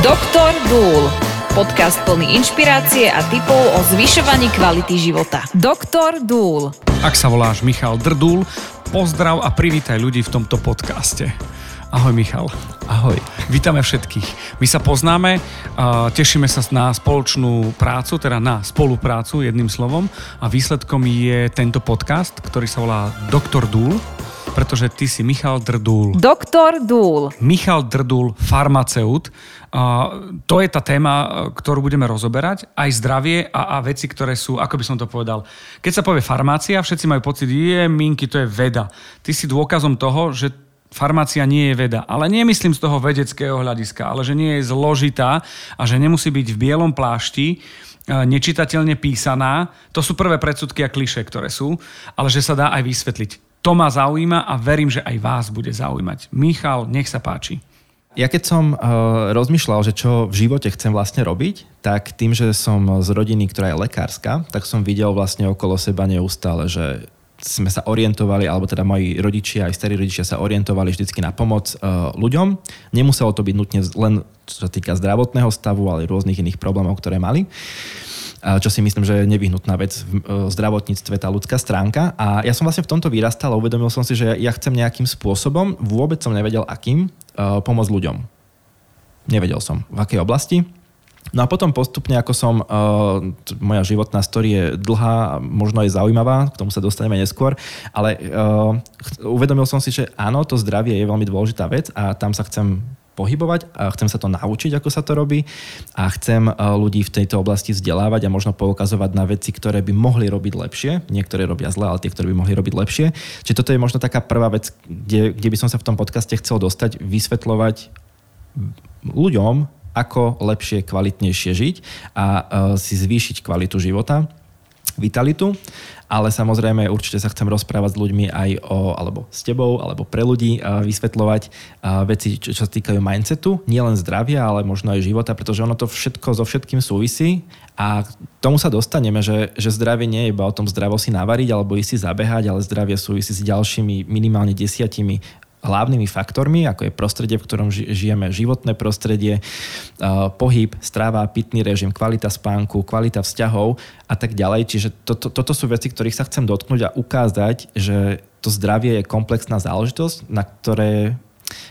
Doktor Dúl. Podcast plný inšpirácie a tipov o zvyšovaní kvality života. Doktor Dúl. Ak sa voláš Michal Drdúl, pozdrav a privítaj ľudí v tomto podcaste. Ahoj Michal. Ahoj. Vítame všetkých. My sa poznáme, tešíme sa na spoločnú prácu, teda na spoluprácu jedným slovom a výsledkom je tento podcast, ktorý sa volá Doktor Dúl pretože ty si Michal Drdúl. Doktor Dúl. Michal Drdúl, farmaceut. Uh, to je tá téma, ktorú budeme rozoberať. Aj zdravie a, a veci, ktoré sú, ako by som to povedal. Keď sa povie farmácia, všetci majú pocit, je minky, to je veda. Ty si dôkazom toho, že farmácia nie je veda. Ale nemyslím z toho vedeckého hľadiska, ale že nie je zložitá a že nemusí byť v bielom plášti nečitateľne písaná. To sú prvé predsudky a kliše, ktoré sú, ale že sa dá aj vysvetliť. To ma zaujíma a verím, že aj vás bude zaujímať. Michal, nech sa páči. Ja keď som uh, rozmýšľal, že čo v živote chcem vlastne robiť, tak tým, že som z rodiny, ktorá je lekárska, tak som videl vlastne okolo seba neustále, že sme sa orientovali, alebo teda moji rodičia, aj starí rodičia sa orientovali vždycky na pomoc uh, ľuďom. Nemuselo to byť nutne len čo sa týka zdravotného stavu, ale aj rôznych iných problémov, ktoré mali. Uh, čo si myslím, že je nevyhnutná vec v e, zdravotníctve, tá ľudská stránka. A ja som vlastne v tomto vyrastal a uvedomil som si, že ja chcem nejakým spôsobom, vôbec som nevedel akým, e, pomôcť ľuďom. Nevedel som, v akej oblasti. No a potom postupne, ako som, uh, moja životná story je dlhá, možno aj zaujímavá, k tomu sa dostaneme neskôr, ale uh, uvedomil som si, že áno, to zdravie je veľmi dôležitá vec a tam sa chcem pohybovať a chcem sa to naučiť, ako sa to robí a chcem eh, ľudí v tejto oblasti vzdelávať a možno poukazovať na veci, ktoré by mohli robiť lepšie. Niektoré robia zle, ale tie, ktoré by mohli robiť lepšie. Čiže toto je možno taká prvá vec, kde, kde by som sa v tom podcaste chcel dostať, vysvetľovať ľuďom, ako lepšie, kvalitnejšie žiť a uh, si zvýšiť kvalitu života, vitalitu. Ale samozrejme určite sa chcem rozprávať s ľuďmi aj o, alebo s tebou, alebo pre ľudí vysvetľovať veci, čo, čo sa týkajú mindsetu, nielen zdravia, ale možno aj života, pretože ono to všetko so všetkým súvisí. A tomu sa dostaneme, že, že zdravie nie je iba o tom zdravo si navariť alebo ísť si zabehať, ale zdravie súvisí s ďalšími minimálne desiatimi hlavnými faktormi, ako je prostredie, v ktorom žijeme, životné prostredie, pohyb, strava, pitný režim, kvalita spánku, kvalita vzťahov a tak ďalej. Čiže to, to, toto sú veci, ktorých sa chcem dotknúť a ukázať, že to zdravie je komplexná záležitosť, na, ktoré,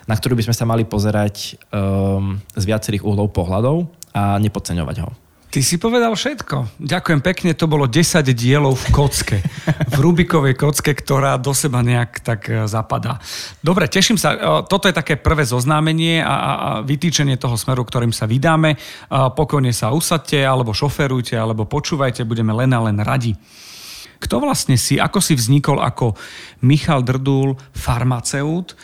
na ktorú by sme sa mali pozerať um, z viacerých uhlov pohľadov a nepodceňovať ho. Ty si povedal všetko. Ďakujem pekne, to bolo 10 dielov v kocke. V Rubikovej kocke, ktorá do seba nejak tak e, zapadá. Dobre, teším sa. E, toto je také prvé zoznámenie a, vytýčenie toho smeru, ktorým sa vydáme. E, pokojne sa usadte, alebo šoferujte, alebo počúvajte, budeme len a len radi. Kto vlastne si, ako si vznikol ako Michal Drdul, farmaceut,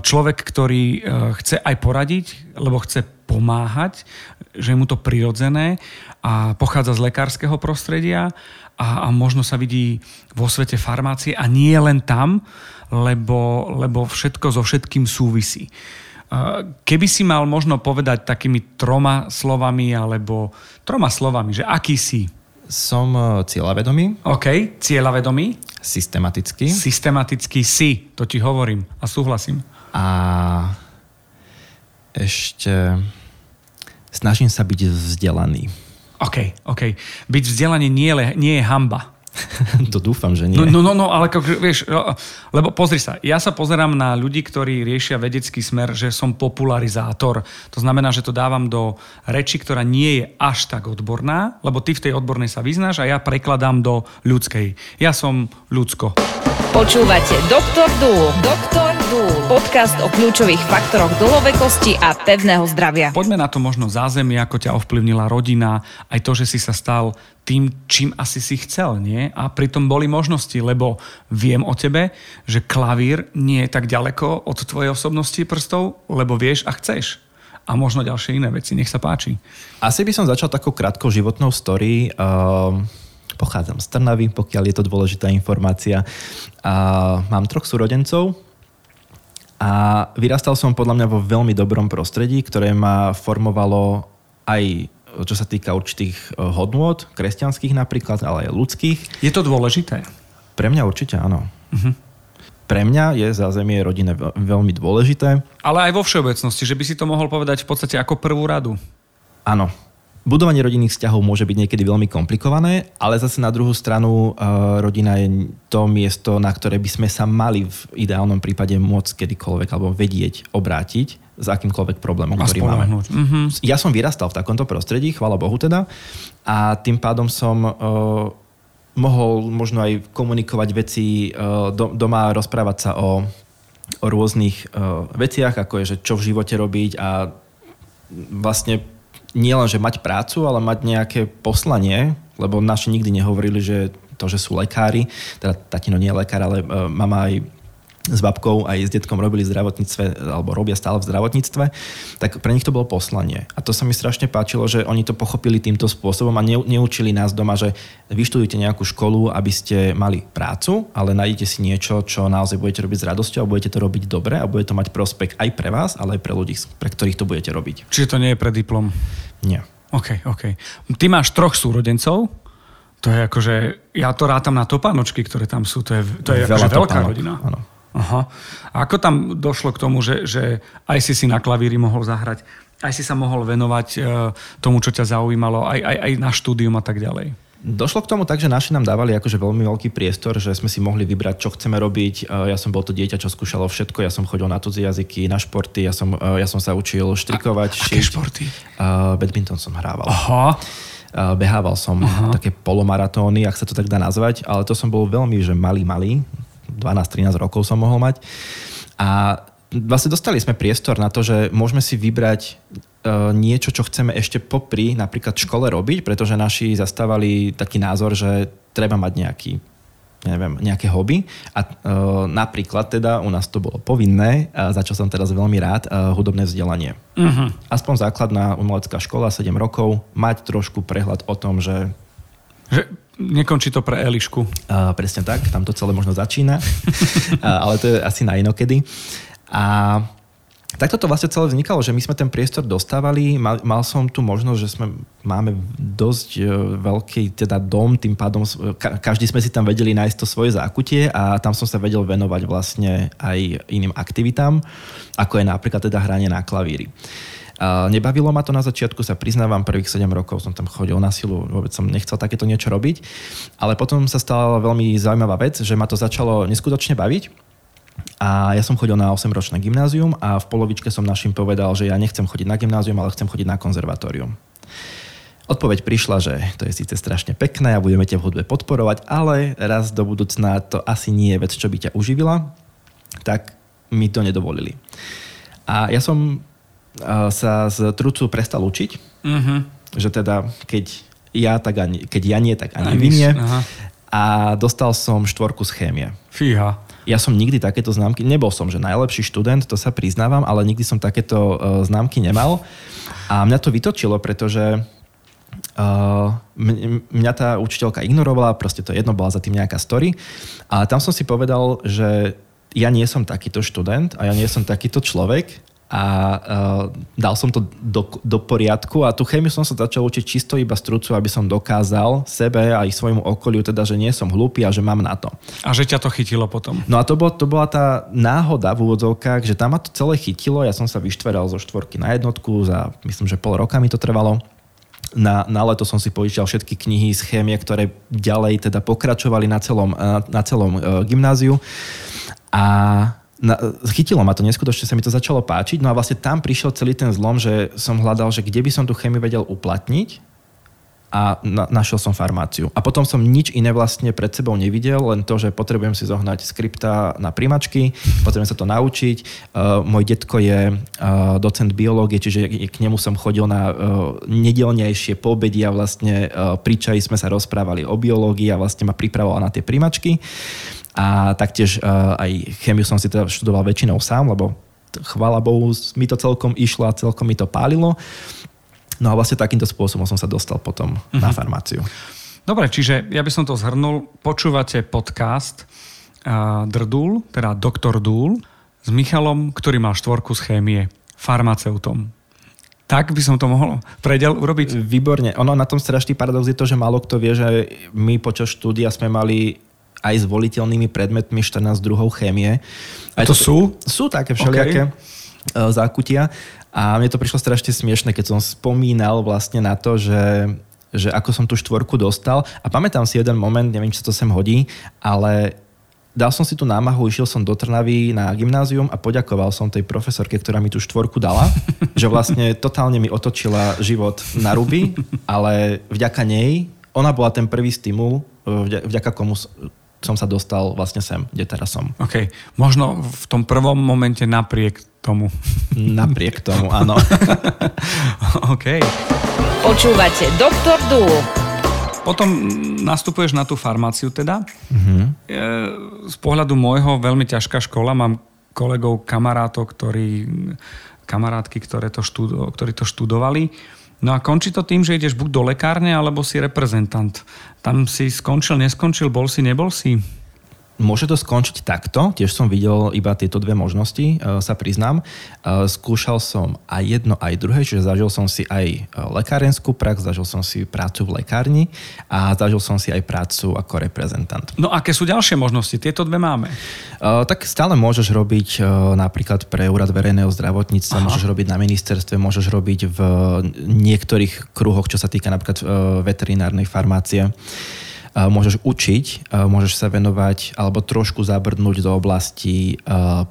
človek, ktorý chce aj poradiť, lebo chce pomáhať, že je mu to prirodzené a pochádza z lekárskeho prostredia a, a možno sa vidí vo svete farmácie a nie len tam, lebo, lebo všetko so všetkým súvisí. Keby si mal možno povedať takými troma slovami alebo troma slovami, že aký si? Som e, cieľavedomý. OK, cieľavedomý. Systematický. Systematický si, to ti hovorím a súhlasím. A ešte snažím sa byť vzdelaný. OK, OK. Byť vzdelaný nie, nie je hamba. to dúfam, že nie. No, no, no, no ale vieš, lebo pozri sa, ja sa pozerám na ľudí, ktorí riešia vedecký smer, že som popularizátor. To znamená, že to dávam do reči, ktorá nie je až tak odborná, lebo ty v tej odbornej sa vyznáš a ja prekladám do ľudskej. Ja som ľudsko. Počúvate Doktor Dúl. Doktor Dúl. Podcast o kľúčových faktoroch dlhovekosti a pevného zdravia. Poďme na to možno zázemie, ako ťa ovplyvnila rodina, aj to, že si sa stal tým, čím asi si chcel, nie? A pritom boli možnosti, lebo viem o tebe, že klavír nie je tak ďaleko od tvojej osobnosti prstov, lebo vieš a chceš a možno ďalšie iné veci. Nech sa páči. Asi by som začal takou krátkou životnou story. Uh, pochádzam z Trnavy, pokiaľ je to dôležitá informácia. A mám troch súrodencov a vyrastal som podľa mňa vo veľmi dobrom prostredí, ktoré ma formovalo aj čo sa týka určitých e, hodnôt, kresťanských napríklad, ale aj ľudských. Je to dôležité? Pre mňa určite áno. Uh-huh. pre mňa je zázemie rodine veľmi dôležité. Ale aj vo všeobecnosti, že by si to mohol povedať v podstate ako prvú radu. Áno, Budovanie rodinných vzťahov môže byť niekedy veľmi komplikované, ale zase na druhú stranu uh, rodina je to miesto, na ktoré by sme sa mali v ideálnom prípade môcť kedykoľvek alebo vedieť obrátiť s akýmkoľvek problémom, ktorý máme. Mm-hmm. Ja som vyrastal v takomto prostredí, chvála Bohu teda, a tým pádom som uh, mohol možno aj komunikovať veci uh, do, doma, rozprávať sa o, o rôznych veciach, ako je, že čo v živote robiť a vlastne nie len, že mať prácu, ale mať nejaké poslanie, lebo naši nikdy nehovorili, že to, že sú lekári, teda tatino nie je lekár, ale e, mama aj s babkou aj s detkom robili v zdravotníctve, alebo robia stále v zdravotníctve, tak pre nich to bolo poslanie. A to sa mi strašne páčilo, že oni to pochopili týmto spôsobom a ne, neučili nás doma, že vyštudujte nejakú školu, aby ste mali prácu, ale nájdete si niečo, čo naozaj budete robiť s radosťou a budete to robiť dobre a bude to mať prospekt aj pre vás, ale aj pre ľudí, pre ktorých to budete robiť. Čiže to nie je pre diplom? Nie. OK, OK. Ty máš troch súrodencov, to je akože, ja to rátam na topánočky, ktoré tam sú, to je, to je akože veľká rodina. Áno. Aha. A ako tam došlo k tomu, že, že aj si si na klavíri mohol zahrať, aj si sa mohol venovať e, tomu, čo ťa zaujímalo, aj, aj, aj na štúdium a tak ďalej? Došlo k tomu tak, že naši nám dávali akože veľmi veľký priestor, že sme si mohli vybrať, čo chceme robiť. E, ja som bol to dieťa, čo skúšalo všetko. Ja som chodil na cudzie jazyky, na športy, ja som, e, ja som sa učil štrikovať. A, aké športy? Uh, badminton som hrával. Aha. Uh, behával som Aha. také polomaratóny, ak sa to tak dá nazvať, ale to som bol veľmi, že malý, malý. 12-13 rokov som mohol mať. A vlastne dostali sme priestor na to, že môžeme si vybrať uh, niečo, čo chceme ešte popri napríklad škole robiť, pretože naši zastávali taký názor, že treba mať nejaký neviem, nejaké hobby. A uh, napríklad teda u nás to bolo povinné, uh, za čo som teraz veľmi rád, uh, hudobné vzdelanie. Uh-huh. Aspoň základná umelecká škola, 7 rokov, mať trošku prehľad o tom, že... Že Nekončí to pre Elišku. Uh, presne tak, tam to celé možno začína, uh, ale to je asi na inokedy. A takto to vlastne celé vznikalo, že my sme ten priestor dostávali, mal, mal som tu možnosť, že sme máme dosť uh, veľký teda dom, tým pádom ka, každý sme si tam vedeli nájsť to svoje zákutie a tam som sa vedel venovať vlastne aj iným aktivitám, ako je napríklad teda hranie na klavíri. Nebavilo ma to na začiatku, sa priznávam, prvých 7 rokov som tam chodil na silu, vôbec som nechcel takéto niečo robiť, ale potom sa stala veľmi zaujímavá vec, že ma to začalo neskutočne baviť a ja som chodil na 8-ročné gymnázium a v polovičke som našim povedal, že ja nechcem chodiť na gymnázium, ale chcem chodiť na konzervatórium. Odpoveď prišla, že to je síce strašne pekné a budeme ťa v hudbe podporovať, ale raz do budúcna to asi nie je vec, čo by ťa uživila, tak mi to nedovolili. A ja som sa z trucu prestal učiť. Uh-huh. Že teda, keď ja, tak ani, keď ja nie, tak ani, ani vy nie. A dostal som štvorku z chémie. Fíha. Ja som nikdy takéto známky, nebol som, že najlepší študent, to sa priznávam, ale nikdy som takéto uh, známky nemal. A mňa to vytočilo, pretože uh, mňa tá učiteľka ignorovala, proste to jedno bola za tým nejaká story. A tam som si povedal, že ja nie som takýto študent a ja nie som takýto človek a uh, dal som to do, do poriadku a tú chémiu som sa začal učiť čisto iba strúcu, aby som dokázal sebe aj svojmu okoliu, teda, že nie som hlúpy a že mám na to. A že ťa to chytilo potom. No a to, bol, to bola tá náhoda v úvodzovkách, že tam ma to celé chytilo, ja som sa vyštveral zo štvorky na jednotku, za myslím, že pol roka mi to trvalo. Na, na leto som si požičal všetky knihy z chémie, ktoré ďalej teda pokračovali na celom, na, na celom uh, gymnáziu. A na, chytilo ma to neskutočne, sa mi to začalo páčiť. No a vlastne tam prišiel celý ten zlom, že som hľadal, že kde by som tú chemiu vedel uplatniť a na, našiel som farmáciu. A potom som nič iné vlastne pred sebou nevidel, len to, že potrebujem si zohnať skripta na primačky, potrebujem sa to naučiť. Uh, môj detko je uh, docent biológie, čiže k nemu som chodil na uh, nedelnejšie poobedy a vlastne uh, pri čaji sme sa rozprávali o biológii a vlastne ma pripravoval na tie primačky. A taktiež uh, aj chemiu som si teda študoval väčšinou sám, lebo chvála Bohu, mi to celkom išlo a celkom mi to pálilo. No a vlastne takýmto spôsobom som sa dostal potom uh-huh. na mhm. farmáciu. Dobre, čiže ja by som to zhrnul. Počúvate podcast uh, Drdul, teda Doktor Dúl, s Michalom, ktorý mal štvorku z chémie, farmaceutom. Tak by som to mohol predel urobiť? Výborne. Ono na tom strašný paradox je to, že málo kto vie, že my počas štúdia sme mali aj s voliteľnými predmetmi 14 druhov chémie. A to, to sú? Sú také všelijaké okay. zákutia. A mne to prišlo strašne smiešne, keď som spomínal vlastne na to, že že ako som tú štvorku dostal. A pamätám si jeden moment, neviem, či sa to sem hodí, ale dal som si tú námahu, išiel som do Trnavy na gymnázium a poďakoval som tej profesorke, ktorá mi tú štvorku dala, že vlastne totálne mi otočila život na ruby, ale vďaka nej, ona bola ten prvý stimul, vďaka komu som sa dostal vlastne sem, kde teraz som. OK. Možno v tom prvom momente napriek tomu. Napriek tomu, áno. OK. Počúvate Doktor Dúl. Potom nastupuješ na tú farmáciu teda. Uh-huh. Z pohľadu môjho veľmi ťažká škola. Mám kolegov, kamarátov, ktorí, kamarátky, ktoré to študo, ktorí to študovali. No a končí to tým, že ideš buď do lekárne, alebo si reprezentant. Tam si skončil, neskončil, bol si, nebol si? Môže to skončiť takto, tiež som videl iba tieto dve možnosti, e, sa priznám. E, skúšal som aj jedno, aj druhé, čiže zažil som si aj e, lekárenskú prax, zažil som si prácu v lekárni a zažil som si aj prácu ako reprezentant. No aké sú ďalšie možnosti? Tieto dve máme. Tak stále môžeš robiť napríklad pre úrad verejného zdravotníctva, Aha. môžeš robiť na ministerstve, môžeš robiť v niektorých kruhoch, čo sa týka napríklad veterinárnej farmácie môžeš učiť, môžeš sa venovať alebo trošku zabrdnúť do oblasti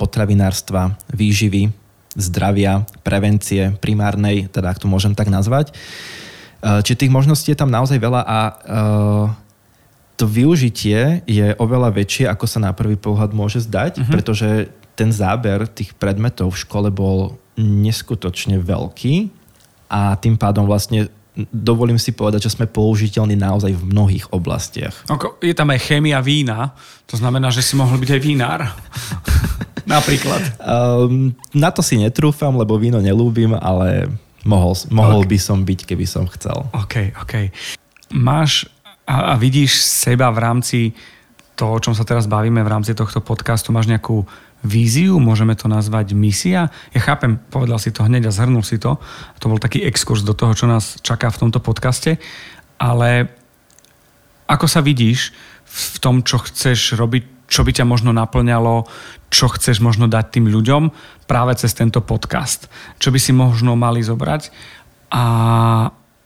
potravinárstva, výživy, zdravia, prevencie, primárnej, teda ak to môžem tak nazvať. Čiže tých možností je tam naozaj veľa a to využitie je oveľa väčšie, ako sa na prvý pohľad môže zdať, uh-huh. pretože ten záber tých predmetov v škole bol neskutočne veľký a tým pádom vlastne dovolím si povedať, že sme použiteľní naozaj v mnohých oblastiach. Je tam aj chémia vína, to znamená, že si mohol byť aj vínár. Napríklad. Um, na to si netrúfam, lebo víno nelúbim, ale mohol, mohol okay. by som byť, keby som chcel. OK, OK. Máš a, a vidíš seba v rámci toho, o čom sa teraz bavíme, v rámci tohto podcastu, máš nejakú víziu, môžeme to nazvať misia. Ja chápem, povedal si to hneď a zhrnul si to. To bol taký exkurs do toho, čo nás čaká v tomto podcaste. Ale ako sa vidíš v tom, čo chceš robiť, čo by ťa možno naplňalo, čo chceš možno dať tým ľuďom práve cez tento podcast. Čo by si možno mali zobrať. A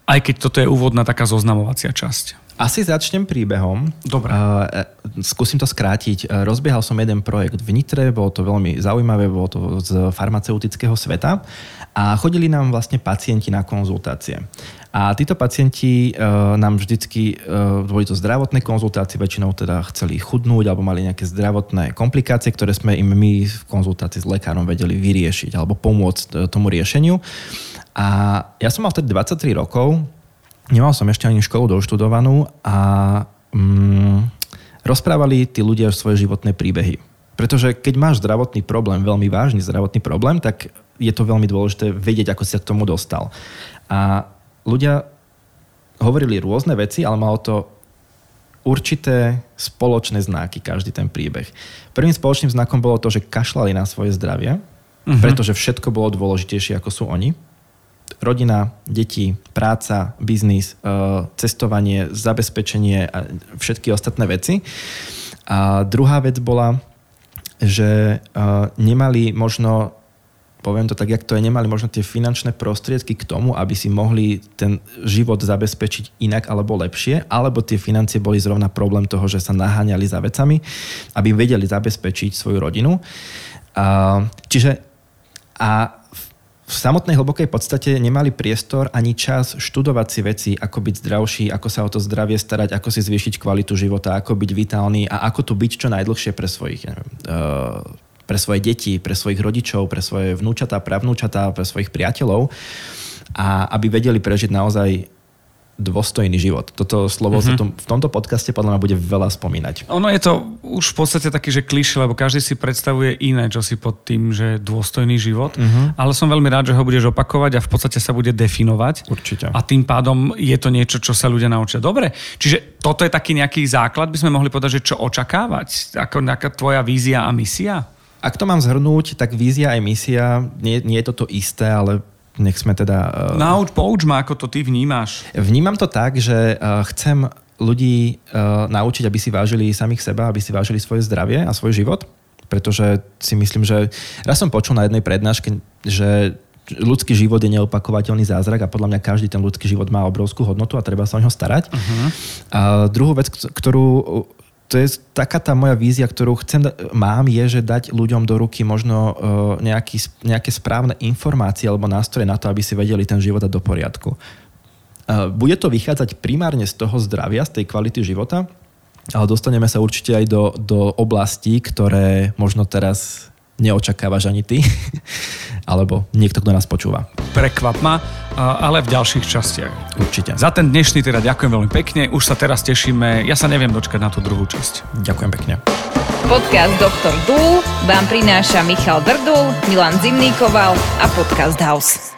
aj keď toto je úvodná taká zoznamovacia časť. Asi začnem príbehom. Dobre. Uh, skúsim to skrátiť. Rozbiehal som jeden projekt v Nitre, bolo to veľmi zaujímavé, bolo to z farmaceutického sveta a chodili nám vlastne pacienti na konzultácie. A títo pacienti uh, nám vždycky, uh, boli to zdravotné konzultácie, väčšinou teda chceli chudnúť alebo mali nejaké zdravotné komplikácie, ktoré sme im my v konzultácii s lekárom vedeli vyriešiť alebo pomôcť tomu riešeniu. A ja som mal vtedy 23 rokov, nemal som ešte ani školu doštudovanú a mm, rozprávali tí ľudia svoje životné príbehy. Pretože keď máš zdravotný problém, veľmi vážny zdravotný problém, tak je to veľmi dôležité vedieť, ako si sa k tomu dostal. A ľudia hovorili rôzne veci, ale malo to určité spoločné znaky, každý ten príbeh. Prvým spoločným znakom bolo to, že kašľali na svoje zdravie, uh-huh. pretože všetko bolo dôležitejšie, ako sú oni rodina, deti, práca, biznis, e, cestovanie, zabezpečenie a všetky ostatné veci. A druhá vec bola, že e, nemali možno poviem to tak, jak to je, nemali možno tie finančné prostriedky k tomu, aby si mohli ten život zabezpečiť inak alebo lepšie, alebo tie financie boli zrovna problém toho, že sa naháňali za vecami, aby vedeli zabezpečiť svoju rodinu. Čiže a v samotnej hlbokej podstate nemali priestor ani čas študovať si veci, ako byť zdravší, ako sa o to zdravie starať, ako si zvýšiť kvalitu života, ako byť vitálny a ako tu byť čo najdlhšie pre svojich, neviem, uh, pre svoje deti, pre svojich rodičov, pre svoje vnúčatá, pravnúčatá, pre svojich priateľov a aby vedeli prežiť naozaj dôstojný život. Toto slovo mm-hmm. sa tom, v tomto podcaste podľa mňa bude veľa spomínať. Ono je to už v podstate taký, že kliše, lebo každý si predstavuje iné, čo si pod tým, že dôstojný život. Mm-hmm. Ale som veľmi rád, že ho budeš opakovať a v podstate sa bude definovať. Určite. A tým pádom je to niečo, čo sa ľudia naučia. Dobre, čiže toto je taký nejaký základ, by sme mohli povedať, že čo očakávať? Ako nejaká tvoja vízia a misia? Ak to mám zhrnúť, tak vízia aj misia, nie, nie je to to isté, ale nech sme teda... Uh... Nauč, pouč ma, ako to ty vnímaš. Vnímam to tak, že uh, chcem ľudí uh, naučiť, aby si vážili samých seba, aby si vážili svoje zdravie a svoj život. Pretože si myslím, že raz som počul na jednej prednáške, že ľudský život je neopakovateľný zázrak a podľa mňa každý ten ľudský život má obrovskú hodnotu a treba sa o neho starať. Uh-huh. A druhú vec, ktorú to je taká tá moja vízia, ktorú chcem, mám, je, že dať ľuďom do ruky možno uh, nejaký, nejaké správne informácie alebo nástroje na to, aby si vedeli ten život dať do poriadku. Uh, bude to vychádzať primárne z toho zdravia, z tej kvality života, ale dostaneme sa určite aj do, do oblastí, ktoré možno teraz neočakávaš ani ty, alebo niekto, kto nás počúva. Prekvap ma, ale v ďalších častiach. Určite. Za ten dnešný teda ďakujem veľmi pekne, už sa teraz tešíme, ja sa neviem dočkať na tú druhú časť. Ďakujem pekne. Podcast Dr. Dúl vám prináša Michal Drdul, Milan Zimníkoval a Podcast House.